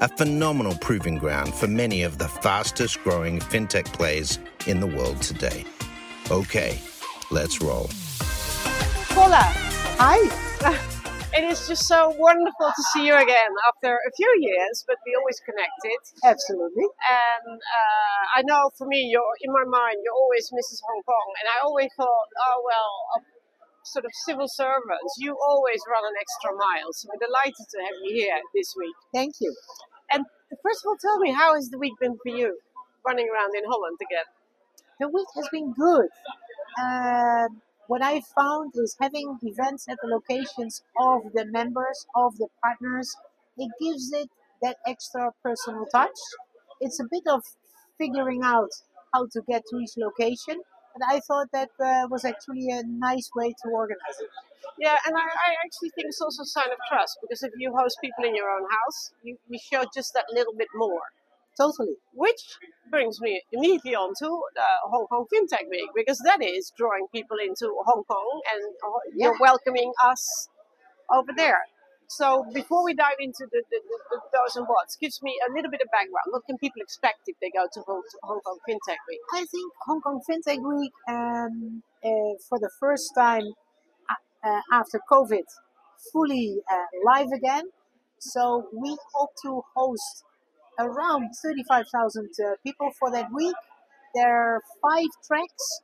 a phenomenal proving ground for many of the fastest growing fintech plays in the world today. Okay, let's roll. Hola. Hi. It is just so wonderful to see you again after a few years, but we always connected. Absolutely. And uh, I know for me, you're in my mind, you're always Mrs. Hong Kong, and I always thought, oh well, sort of civil servants, you always run an extra mile. So we're delighted to have you here this week. Thank you. And first of all, tell me, how has the week been for you, running around in Holland again? The week has been good. Uh, what I found is having events at the locations of the members, of the partners, it gives it that extra personal touch. It's a bit of figuring out how to get to each location, but I thought that uh, was actually a nice way to organize it. Yeah, and I, I actually think it's also a sign of trust because if you host people in your own house, you, you show just that little bit more. Totally. Which brings me immediately on to the Hong Kong FinTech Week because that is drawing people into Hong Kong and you're Yeah. welcoming us over there. So before we dive into the, the, the, and gives me a little bit of background. What can people expect if they go to Hong, Hong Kong FinTech Week? I think Hong Kong FinTech Week, um, uh, for the first time uh, uh, after COVID, fully uh, live again. So we hope to host around 35,000 uh, people for that week. There are five tracks.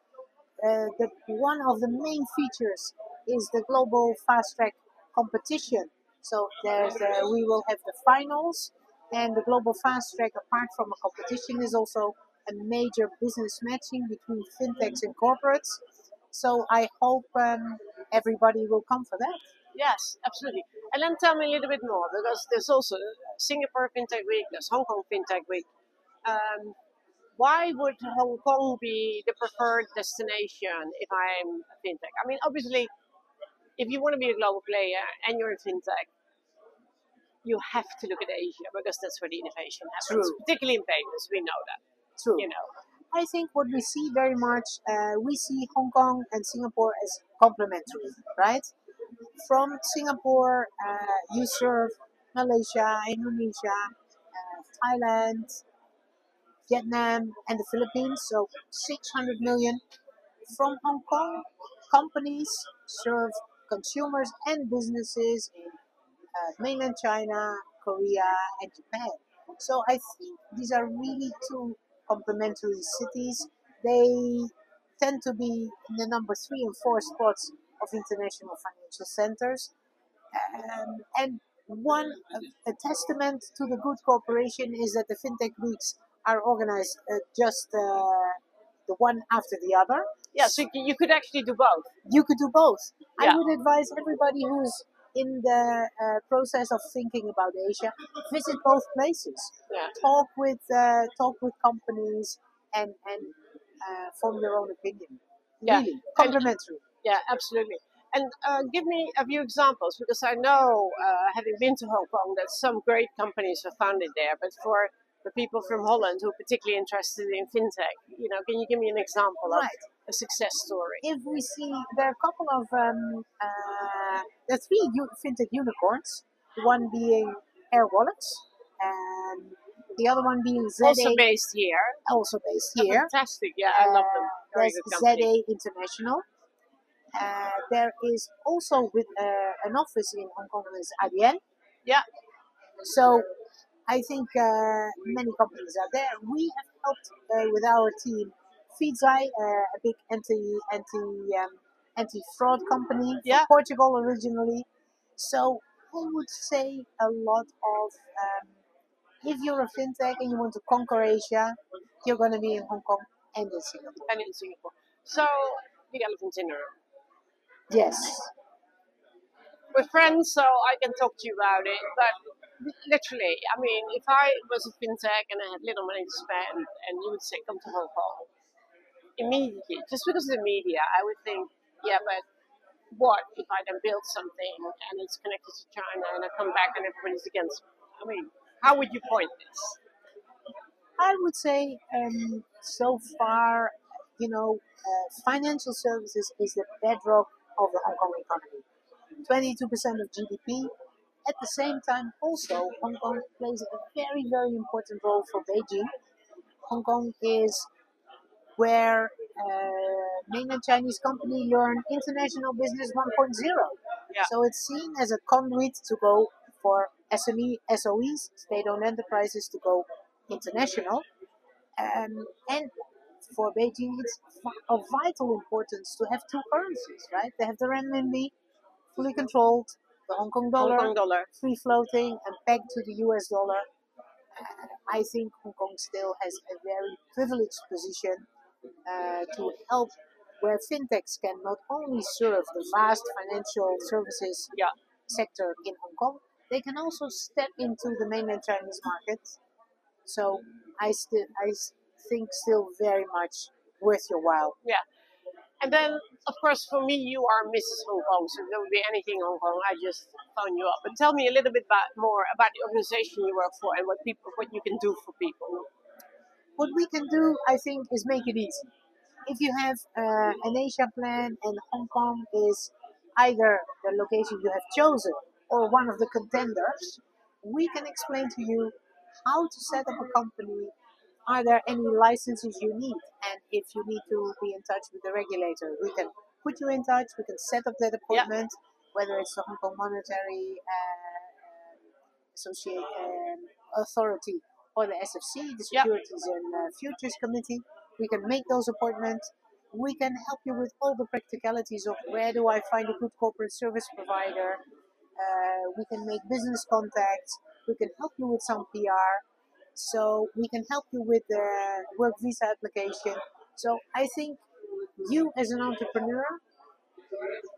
Uh, the one of the main features is the global fast track competition. So there's uh, we will have the finals, and the global fast track. Apart from a competition, is also a major business matching between fintechs and corporates. So I hope um, everybody will come for that. Yes, absolutely. And then tell me a little bit more because there's also Singapore FinTech Week, there's Hong Kong FinTech Week. Um, why would Hong Kong be the preferred destination if I'm a fintech? I mean, obviously, if you want to be a global player and you're in fintech, you have to look at Asia because that's where the innovation happens, True. particularly in payments. We know that, True. you know. I think what we see very much, uh, we see Hong Kong and Singapore as complementary, right? From Singapore, uh, you serve Malaysia, Indonesia, uh, Thailand, Vietnam, and the Philippines, so 600 million. From Hong Kong, companies serve consumers and businesses in uh, mainland China, Korea, and Japan. So I think these are really two complementary cities. They tend to be in the number three and four spots of international financial centers. Um, and one a, a testament to the good cooperation is that the fintech weeks are organized uh, just uh, the one after the other. Yeah, so you- could actually do both. You could do both. Yeah. I would advise everybody who's in the uh, process of thinking about Asia, visit both places. Yeah. Talk with uh, talk with companies and and uh, form your own opinion. Yeah. Really complementary. Yeah, absolutely. And uh, give me a few examples because I know, uh, having been to Hong Kong, that some great companies are founded there. But for the people from Holland who are particularly interested in fintech, you know, can you give me an example of a success story? If we see there are a couple of um, uh, there are three u- fintech unicorns. One being Airwallex, and the other one being ZA, Also based here. also based Oh, here. fantastic. Yeah, I love them. Uh, Very there's. ZA International. Uh, there is also with uh, an office in Hong Kong is IBM. Yeah. So I think uh, many companies are there. We have helped uh, with our team Feedzai, uh, a big anti anti um, anti fraud company from Yeah. Portugal originally. So I would say a lot of um, if you're a fintech and you want to conquer Asia, you're going to be in Hong Kong and in Singapore. And in Singapore. So, the elephant in the room. Yes. We're friends, so I can talk to you about it. But literally, I mean, if I was a fintech and I had little money to spend, and you would say, come to Hong Kong, immediately, just because of the media, I would think, yeah, but what if I then build something and it's connected to China and I come back and everybody's against me? I mean, how would you point this? I would say um, so far, you know, uh, financial services is the bedrock of the Hong Kong economy. 22% of GDP. At the same time, also, Hong Kong plays a very, very important role for Beijing. Hong Kong is where uh, mainland Chinese company learn international business 1.0. Yeah. So it's seen as a conduit to go for SME, SOEs, state-owned enterprises to go international. Um, and for Beijing, it's of vital importance to have two currencies, right? They have the renminbi, fully controlled, the Hong Kong dollar, Hong Kong dollar. free floating, and pegged to the US dollar. Uh, I think Hong Kong still has a very privileged position uh, to help where fintechs can not only serve the vast financial services Yeah. sector in Hong Kong, they can also step into the mainland Chinese market. So I still I think still very much worth your while. Yeah. And then, of course, for me, you are Mrs. Hong Kong, so if there would be anything Hong Kong, I just phone you up. But tell me a little bit about, more about the organization you work for and what people, what you can do for people. What we can do, I think, is make it easy. If you have uh, an Asia plan and Hong Kong is either the location you have chosen or one of the contenders, we can explain to you how to set up a company. Are there any licenses you need? And if you need to be in touch with the regulator, we can put you in touch. We can set up that appointment, whether it's the Hong Kong Monetary uh, Associate um, Authority or the SFC, the. Securities and uh, Futures Committee. We can make those appointments. We can help you with all the practicalities of where do I find a good corporate service provider. Uh, we can make business contacts. We can help you with some PR. So we can help you with the work visa application. So I think you as an entrepreneur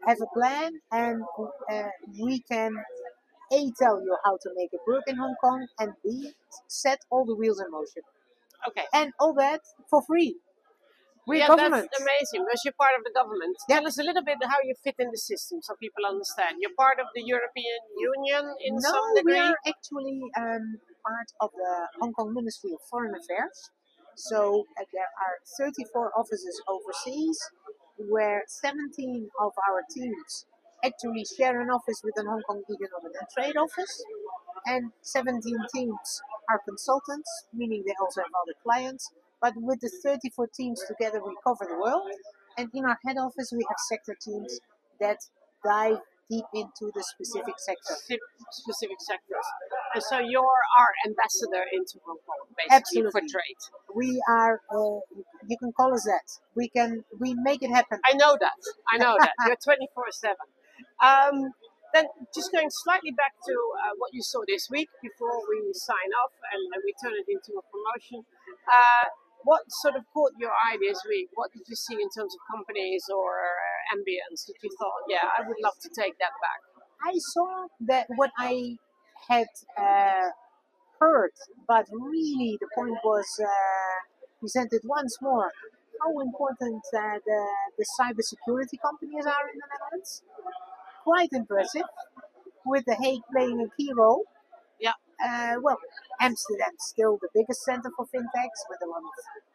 have a plan and uh, we can A, tell you how to make it work in Hong Kong and B, set all the wheels in motion. Okay. And all that for free. We're yeah, government. that's amazing because you're part of the government. Yeah. Tell us a little bit how you fit in the system so people understand. You're part of the European Union in no, some we degree. are actually um, part of the Hong Kong Ministry of Foreign Affairs. So uh, there are 34 offices overseas, where 17 of our teams actually share an office with the Hong Kong Economic and Trade Office, and 17 teams are consultants, meaning they also have other clients. But with the 34 teams together, we cover the world. And in our head office, we have sector teams that dive deep into the specific sector. Specific sectors. And so you're our ambassador into Hong Kong, basically, for trade. We are, uh, you can call us that. We can, we make it happen. I know that. I know that. You're 24 7. Um, then, just going slightly back to uh, what you saw this week before we sign off and, and we turn it into a promotion. Uh, what sort of caught your eye this week? What did you see in terms of companies or uh, ambience that you thought, yeah, I would love to take that back? I saw that what I had uh, heard, but really the point was uh, presented once more how important uh, the, the cybersecurity companies are in the Netherlands. Quite impressive, with The Hague playing a key role. Yeah. Uh, well, Amsterdam's still the biggest center for fintechs with a lot of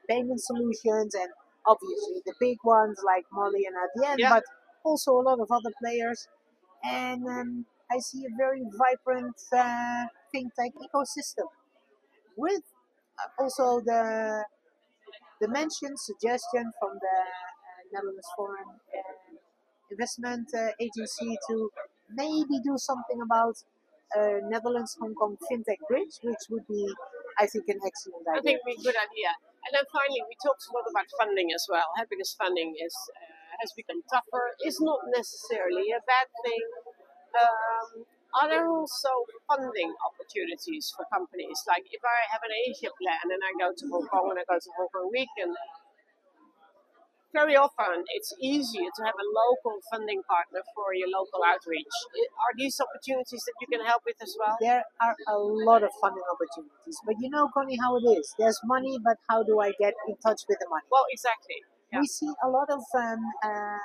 payment solutions and obviously the big ones like Mollie and Adyen, Yeah. but also a lot of other players. And um, I see a very vibrant uh, fintech ecosystem with uh, also the the mentioned suggestion from the uh, Netherlands Foreign uh, Investment uh, Agency to maybe do something about uh, Netherlands Hong Kong FinTech Bridge, which would be, I think, an excellent idea. I think a good idea. And then finally, we talked a lot about funding as well, because funding is uh, has become tougher. It's not necessarily a bad thing. Um, are there also funding opportunities for companies? Like if I have an Asia plan and I go to Hong Kong and I go to Hong Kong Week and very often it's easier to have a local funding partner for your local outreach. Are these opportunities that you can help with as well? There are a lot of funding opportunities, but you know, Conny, how it is. There's money, but how do I get in touch with the money? Well, exactly. Yeah. We see a lot of. Um, uh,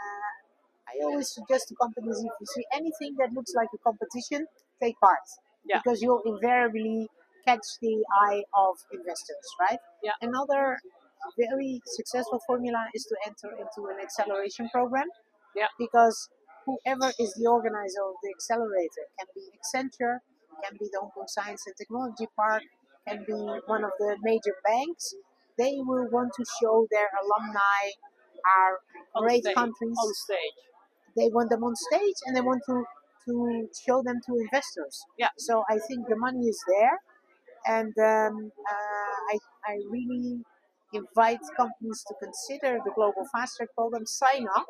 I always suggest to companies if you see anything that looks like a competition, take part. Yeah. Because you'll invariably catch the eye of investors, right? Yeah. Another very successful formula is to enter into an acceleration program. Yeah. Because whoever is the organizer of the accelerator can be Accenture, can be the Hong Kong Science and Technology Park, can be one of the major banks. They will want to show their alumni are great stage- countries. on stage. They want them on stage and they want to to show them to investors. Yeah. So I think the money is there, and um, uh, I I really invite companies to consider the global fast track program. Sign up.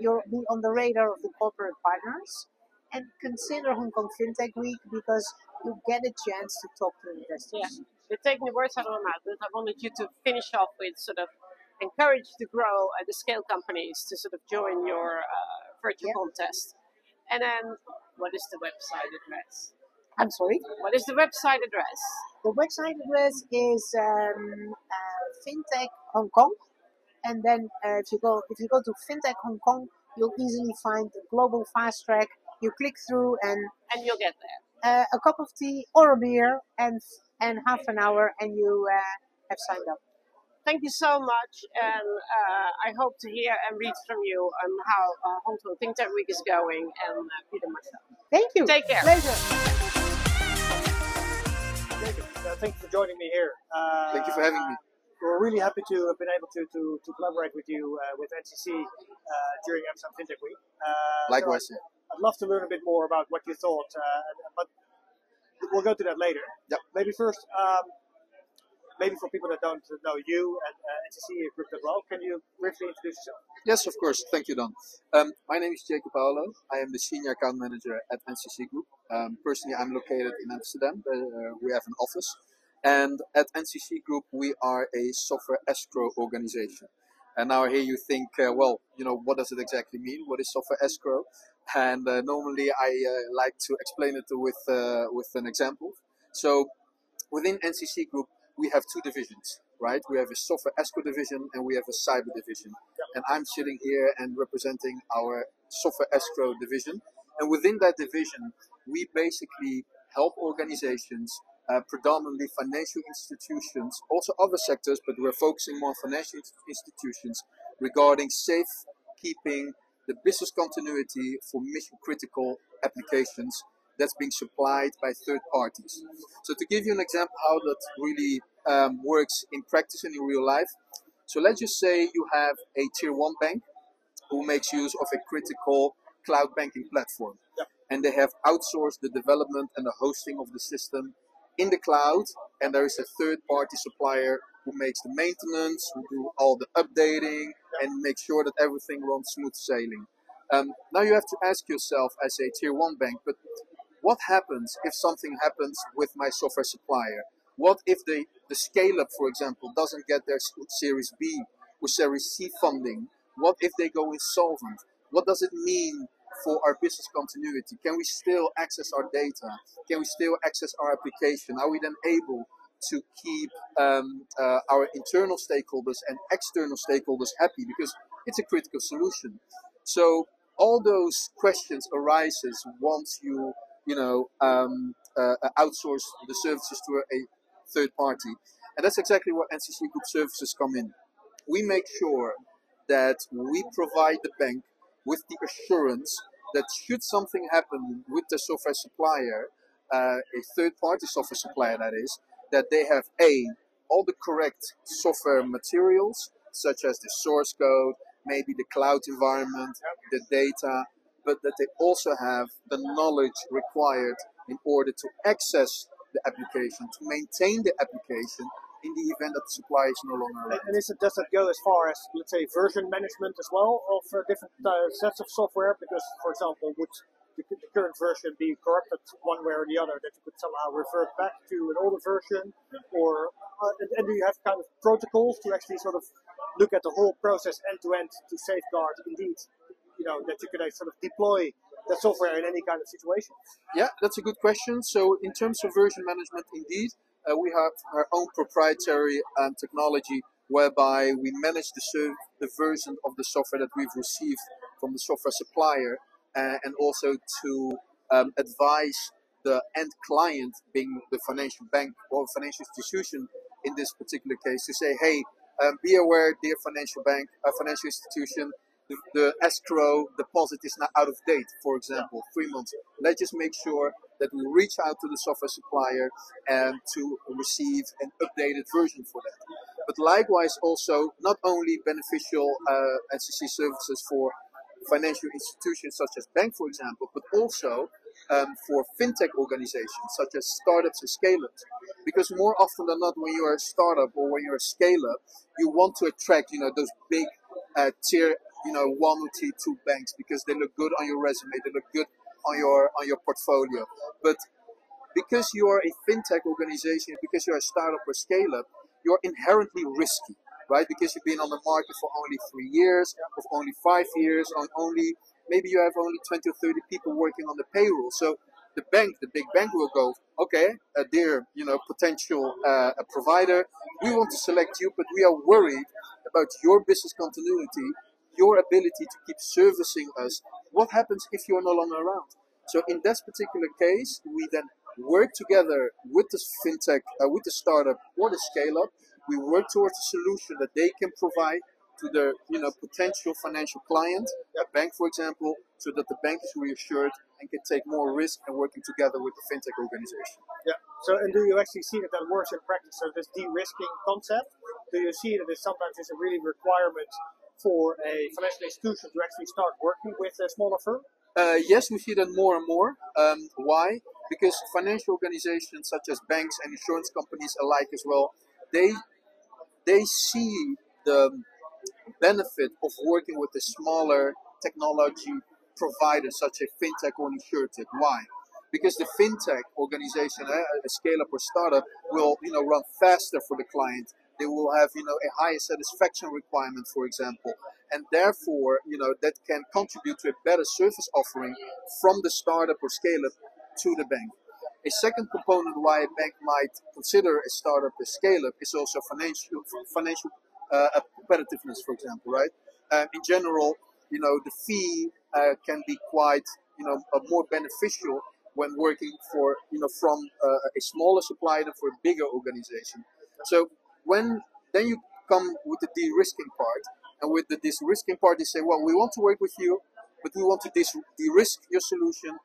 You'll be on the radar of the corporate partners, and consider Hong Kong FinTech Week because you get a chance to talk to investors. Yeah. You're taking the words out of my mouth, but I wanted you to finish off with sort of encourage to grow uh, the scale companies to sort of join your uh, virtual contest. And then, what is the website address? I'm sorry. What is the website address? The website address is um, uh, FinTech Hong Kong, and then uh, if you go if you go to FinTech Hong Kong, you'll easily find the global fast track. You click through, and And you'll get there. uh, a cup of tea or a beer, and and half an hour, and you uh, have signed up. Thank you so much, and uh, I hope to hear and read from you on how uh, Hong Kong FinTech Week is going, and uh, Peter myself. Thank you. Take care. Pleasure. Jacob, uh, thank you for joining me here. Uh, Thank you for having me. We're really happy to have been able to, to, to collaborate with you uh, with NCC uh, during Amsterdam FinTech Week. Uh, so Likewise. I'd, I'd love to learn a bit more about what you thought, uh, but we'll go to that later. Yep. Maybe first, um, maybe for people that don't know you and uh, NCC Group as well, can you briefly introduce yourself? Yes, of course. Thank you, Don. Um, my name is Jacob Paolo. I am the senior account manager at NCC Group. Um, personally, I'm located in Amsterdam. Uh, we have an office. And at NCC Group, we are a software escrow organization. And now here you think, uh, well, you know, what does it exactly mean? What is software escrow? And uh, normally I uh, like to explain it with uh, with an example. So within NCC Group, we have two divisions, right? We have a software escrow division and we have a cyber division. And I'm sitting here and representing our software escrow division. And within that division, we basically help organizations, uh, predominantly financial institutions, also other sectors, but we're focusing more on financial institutions regarding safe keeping the business continuity for mission critical applications that's being supplied by third parties. So to give you an example how that really um, works in practice and in real life, so let's just say you have a tier one bank who makes use of a critical cloud banking platform. And they have outsourced the development and the hosting of the system in the cloud. And there is a third party supplier who makes the maintenance, who do all the updating, and make sure that everything runs smooth sailing. Um, now you have to ask yourself as a tier one bank, but what happens if something happens with my software supplier? What if the, the scale up, for example, doesn't get their Series B or Series C funding? What if they go insolvent? What does it mean for our business continuity? Can we still access our data? Can we still access our application? Are we then able to keep um, uh, our internal stakeholders and external stakeholders happy? Because it's a critical solution. So all those questions arises once you you know um, uh, outsource the services to a third party, and that's exactly where NCC Group services come in. We make sure that we provide the bank with the assurance that should something happen with the software supplier, uh, a third party software supplier that is, that they have a all the correct software materials such as the source code, maybe the cloud environment, the data, but that they also have the knowledge required in order to access the application, to maintain the application in the event that the supplier is no longer around. And is it, does that go as far as, let's say, version management as well of uh, different uh, sets of software? Because, for example, would the, the current version be corrupted one way or the other that you could somehow revert back to an older version? Or uh, and do you have kind of protocols to actually sort of look at the whole process end to end to safeguard indeed, you know, that you can uh, sort of deploy the software in any kind of situation? Yeah, that's a good question. So in terms of version management, indeed, uh, we have our own proprietary um, technology whereby we manage the, serve, the version of the software that we've received from the software supplier uh, and also to um, advise the end client, being the financial bank or financial institution in this particular case, to say, hey, um, be aware, dear financial bank, uh, financial institution, the, the, escrow deposit is now out of date, for example, three months. Let's just make sure that we reach out to the software supplier and to receive an updated version for that. But likewise, also not only beneficial uh, NCC services for financial institutions such as bank, for example, but also um, for fintech organizations such as startups and scale-ups. Because more often than not, when you're a startup or when you're a scale-up, you want to attract, you know, those big uh, tier, you know, one or two, two banks because they look good on your resume, they look good on your on your portfolio. But because you are a fintech organization, because you're a startup or scale-up, you're inherently risky right? Because you've been on the market for only three years, or only five years, on only maybe you have only 20 or 30 people working on the payroll. So the bank, the big bank will go, okay, uh, dear, you know, potential uh, provider, we want to select you, but we are worried about your business continuity, your ability to keep servicing us. What happens if you're no longer around? So in this particular case, we then work together with the fintech, uh, with the startup or the scale up we work towards a solution that they can provide to their you know potential financial client, a bank for example, so that the bank is reassured and can take more risk and working together with the fintech organization. Yeah. So and do you actually see that that works in practice? So this de-risking concept, do you see that it sometimes is a really requirement for a financial institution to actually start working with a smaller firm? Uh, yes, we see that more and more. Um, why? Because financial organizations such as banks and insurance companies alike as well, they they see the benefit of working with a smaller technology provider such as fintech or insurtech. Why? Because the fintech organization, a scale up or startup, will you know run faster for the client. They will have you know a higher satisfaction requirement, for example, and therefore you know that can contribute to a better service offering from the startup or scale up to the bank. A second component why a bank might consider a startup a scale up is also financial financial uh, competitiveness, for example, right? Um, in general, you know, the fee uh, can be quite, you know, more beneficial when working for, you know, from uh, a smaller supplier than for a bigger organization. So when then you come with the de-risking part, and with the de-risking part, they say, well, we want to work with you, but we want to de-risk your solution.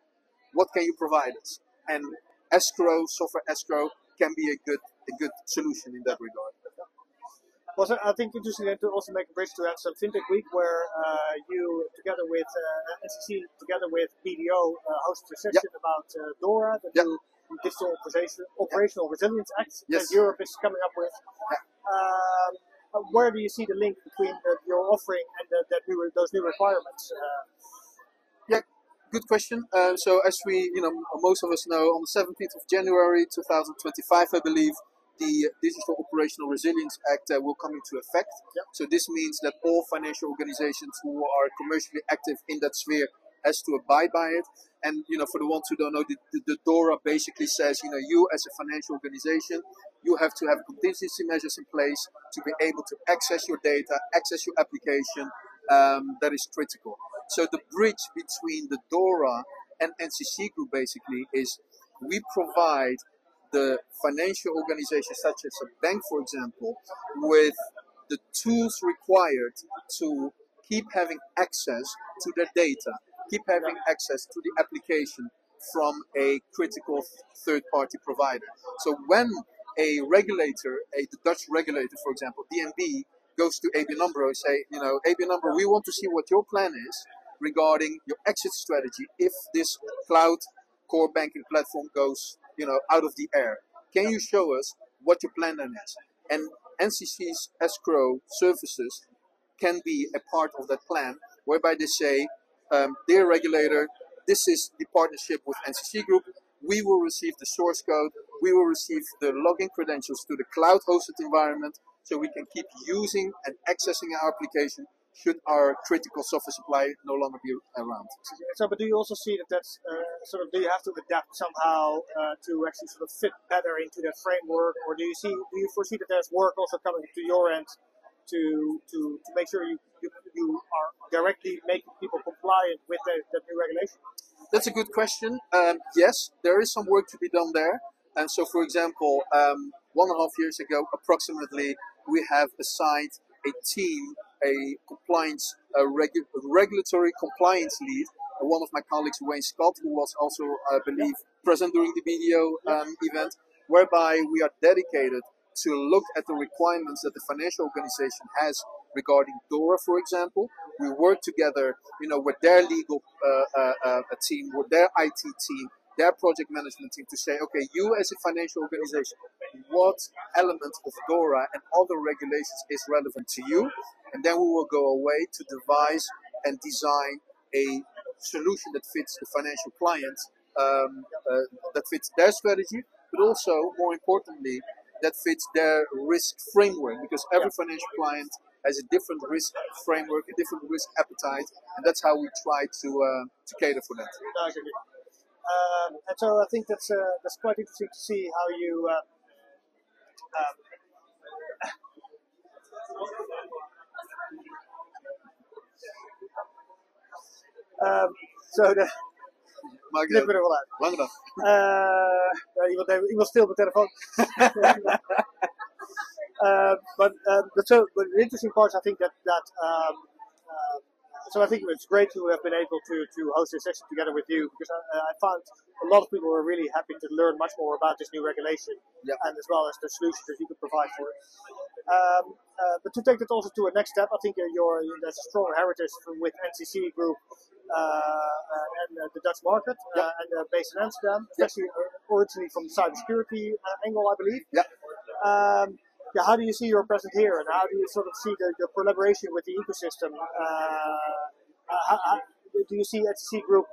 What can you provide us? And escrow, software escrow, can be a good a good solution in that regard. Was I think interesting to also make a bridge to that some FinTech Week where uh, you together with uh, NCC together with BDO uh, hosted a session yep. about uh, DORA, the yep. new Digital Operational Resilience Act yes. that Europe is coming up with. Um, where do you see the link between your offering and the, that new, those new requirements? Uh, yeah, good question. Uh, so as we, you know, most of us know, on the 17th of January 2025, I believe, the Digital Operational Resilience Act uh, will come into effect. Yep. So this means that all financial organizations who are commercially active in that sphere has to abide by it. And you know, for the ones who don't know, the, the, the, DORA basically says, you know, you as a financial organization, you have to have contingency measures in place to be able to access your data, access your application. Um, that is critical. So the bridge between the DORA and NCC Group basically is we provide the financial organizations such as a bank, for example, with the tools required to keep having access to their data, keep having access to the application from a critical third party provider. So when a regulator, a the Dutch regulator, for example, DNB, goes to ABN AMRO and say, you know, ABN AMRO, we want to see what your plan is regarding your exit strategy if this cloud core banking platform goes, you know, out of the air. Can you show us what your plan is? And NCC's escrow services can be a part of that plan, whereby they say, um, dear regulator, this is the partnership with NCC Group. We will receive the source code. we will receive the login credentials to the cloud hosted environment so we can keep using and accessing our application should our critical software supply no longer be around. So, but do you also see that that's uh, sort of do you have to adapt somehow uh, to actually sort of fit better into that framework, or do you see do you foresee that there's work also coming to your end to to, to make sure you, you, you are directly making people compliant with the, the new regulation? That's a good question. Um, yes, there is some work to be done there. And so, for example, um, one and a half years ago, approximately, we have assigned a team, a compliance, a regu- regulatory compliance lead. Uh, one of my colleagues, Wayne Scott, who was also, I believe, present during the BDO um, event, whereby we are dedicated to look at the requirements that the financial organization has regarding DORA, for example. We work together, you know, with their legal uh, uh, uh, team, with their IT team, their project management team to say, okay, you as a financial organization, what element of DORA and other regulations is relevant to you? And then we will go away to devise and design a solution that fits the financial client, um, uh, that fits their strategy, but also, more importantly, that fits their risk framework because every financial client has a different risk framework, a different risk appetite, and that's how we try to uh, to cater for that. Um, and so I think that's uh, that's quite interesting to see how you. Uh, um, um, so de, Maakt knip wel uit. Lang dan. Uh, ja, iemand, heeft- iemand stil op de telefoon. but, uh, but so, but the interesting part, is I think that that um, uh, so I think it's great to have been able to, to host this session together with you because I, I found a lot of people were really happy to learn much more about this new regulation Yeah. and as well as the solutions that you could provide for it. Um, uh, but to take that also to a next step, I think uh, your there's a strong heritage with NCC Group and uh, the Dutch market uh, and uh, based in Amsterdam, especially uh, originally from the cybersecurity uh, angle, I believe. Yeah. Um, yeah, how do you see your presence here, and how do you sort of see the, the collaboration with the ecosystem? Uh, uh, how, how, do you see NCC Group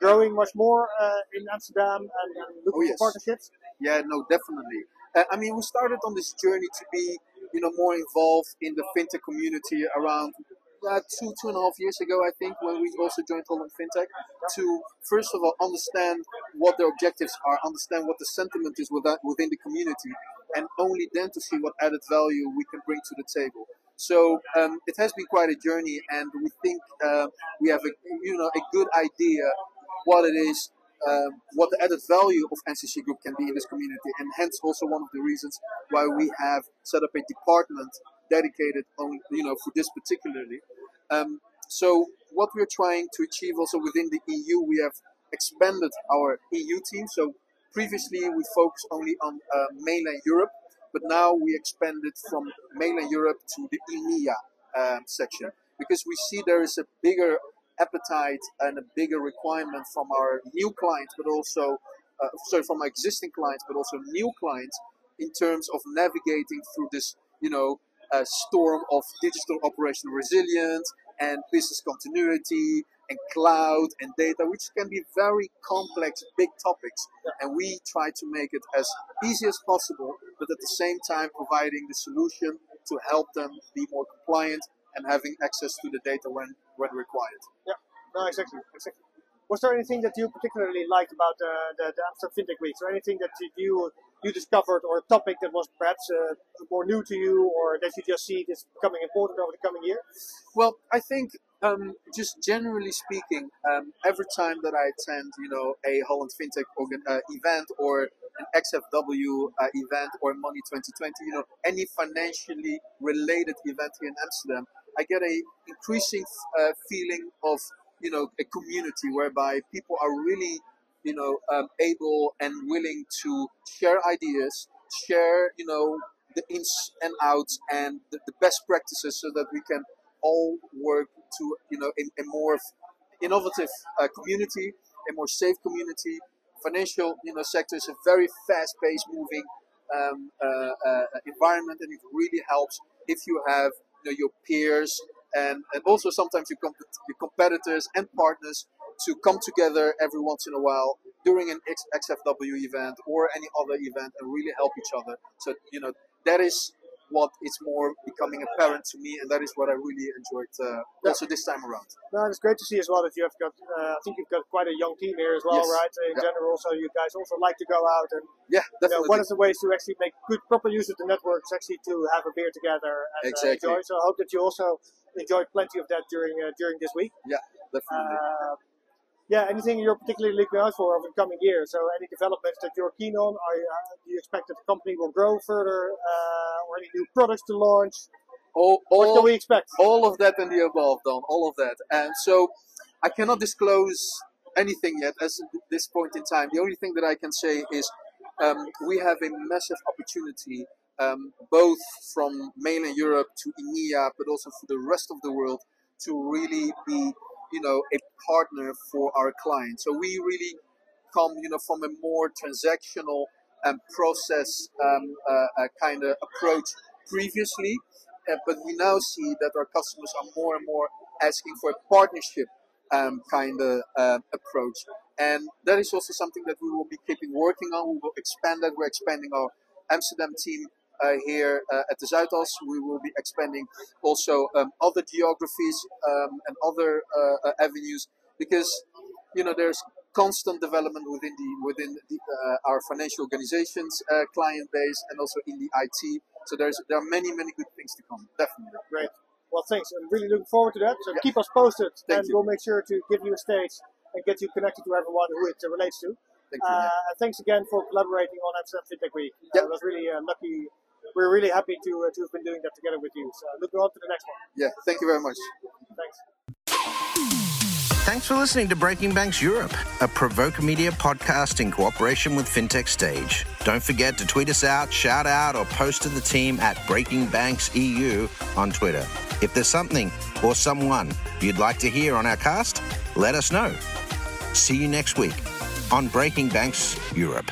growing much more uh, in Amsterdam and, and looking Oh, yes. for partnerships? Yeah, no, definitely. Uh, I mean, we started on this journey to be, you know, more involved in the fintech community around uh, two, two and a half years ago, I think, when we also joined Holland Fintech, to first of all understand what their objectives are, understand what the sentiment is within, within the community, and only then to see what added value we can bring to the table. So um, it has been quite a journey, and we think uh, we have a, you know, a good idea what it is um, what the added value of NCC Group can be in this community, and hence also one of the reasons why we have set up a department dedicated on you know for this particularly. Um, so what we're trying to achieve also within the EU, we have expanded our EU team. So previously we focused only on uh, mainland Europe, but now we expanded from mainland Europe to the EMEA um, section because we see there is a bigger appetite and a bigger requirement from our new clients, but also uh, sorry from our existing clients, but also new clients in terms of navigating through this, you know, uh, storm of digital operational resilience and business continuity and cloud and data, which can be very complex, big topics. And we try to make it as easy as possible, but at the same time providing the solution to help them be more compliant and having access to the data when, when required. Yeah, no, exactly, exactly. Was there anything that you particularly liked about uh, the, the Amsterdam FinTech Week? Or anything that you you discovered, or a topic that was perhaps uh, more new to you, or that you just see this becoming important over the coming year? Well, I think um, just generally speaking, um, every time that I attend, you know, a Holland FinTech organ, uh, event or an XFW uh, event or Money 2020, you know, any financially related event here in Amsterdam, I get a increasing uh, feeling of, you know, a community whereby people are really, you know, um, able and willing to share ideas, share, you know, the ins and outs and the, the best practices so that we can all work to you know a, a more innovative uh, community, a more safe community. Financial you know sector is a very fast-paced, moving um, uh, uh, environment, and it really helps if you have you know your peers and, and also sometimes your, comp- your competitors and partners to come together every once in a while during an XFW event or any other event and really help each other. So you know that is what is more becoming apparent to me, and that is what I really enjoyed uh, Yeah. also this time around. No, it's great to see as well that you have got. Uh, I think you've got quite a young team here as well, Yes. right? In Yeah. general, so you guys also like to go out and Yeah, you know, one of the ways to actually make good proper use of the network is actually to have a beer together and Exactly. uh, enjoy. So I hope that you also enjoyed plenty of that during uh, during this week. Yeah, definitely. Yeah, anything you're particularly looking out for over the coming year? So any developments that you're keen on? Are you, uh, do you expect that the company will grow further, uh, or any new products to launch? all, What can we expect? all of that and the above, Don. All of that, and so I cannot disclose anything yet as at this point in time. The only thing that I can say is um, we have a massive opportunity, um, both from mainland Europe to EMEA, but also for the rest of the world, to really be, you know, a partner for our clients. So we really come, you know, from a more transactional and process um, uh, uh, kind of approach previously, uh, but we now see that our customers are more and more asking for a partnership um, kind of uh, approach, and that is also something that we will be keeping working on. We will expand that. We're expanding our Amsterdam team here uh, at the Zuidas. We will be expanding also um, other geographies um, and other uh, uh, avenues because you know there's constant development within the within the, uh, our financial organizations uh, client base and also in the IT. So there's there are many many good things to come. Definitely. Great. Well, thanks. I'm really looking forward to that. So Yeah. keep us posted, Thank and you. we'll make sure to give you a stage and get you connected to everyone who it uh, relates to. Thank. Uh, and thanks again for collaborating on Amsterdam FinTech Week. Uh, Yep. it was really uh, lucky. We're really happy to uh, to have been doing that together with you. So looking on to the next one. yeah. Thank you very much. Thanks. Thanks for listening to Breaking Banks Europe, a Provoke Media podcast in cooperation with FinTech Stage. Don't forget to tweet us out, shout out, or post to the team at Breaking Banks EU on Twitter. If there's something or someone you'd like to hear on our cast, let us know. See you next week on Breaking Banks Europe.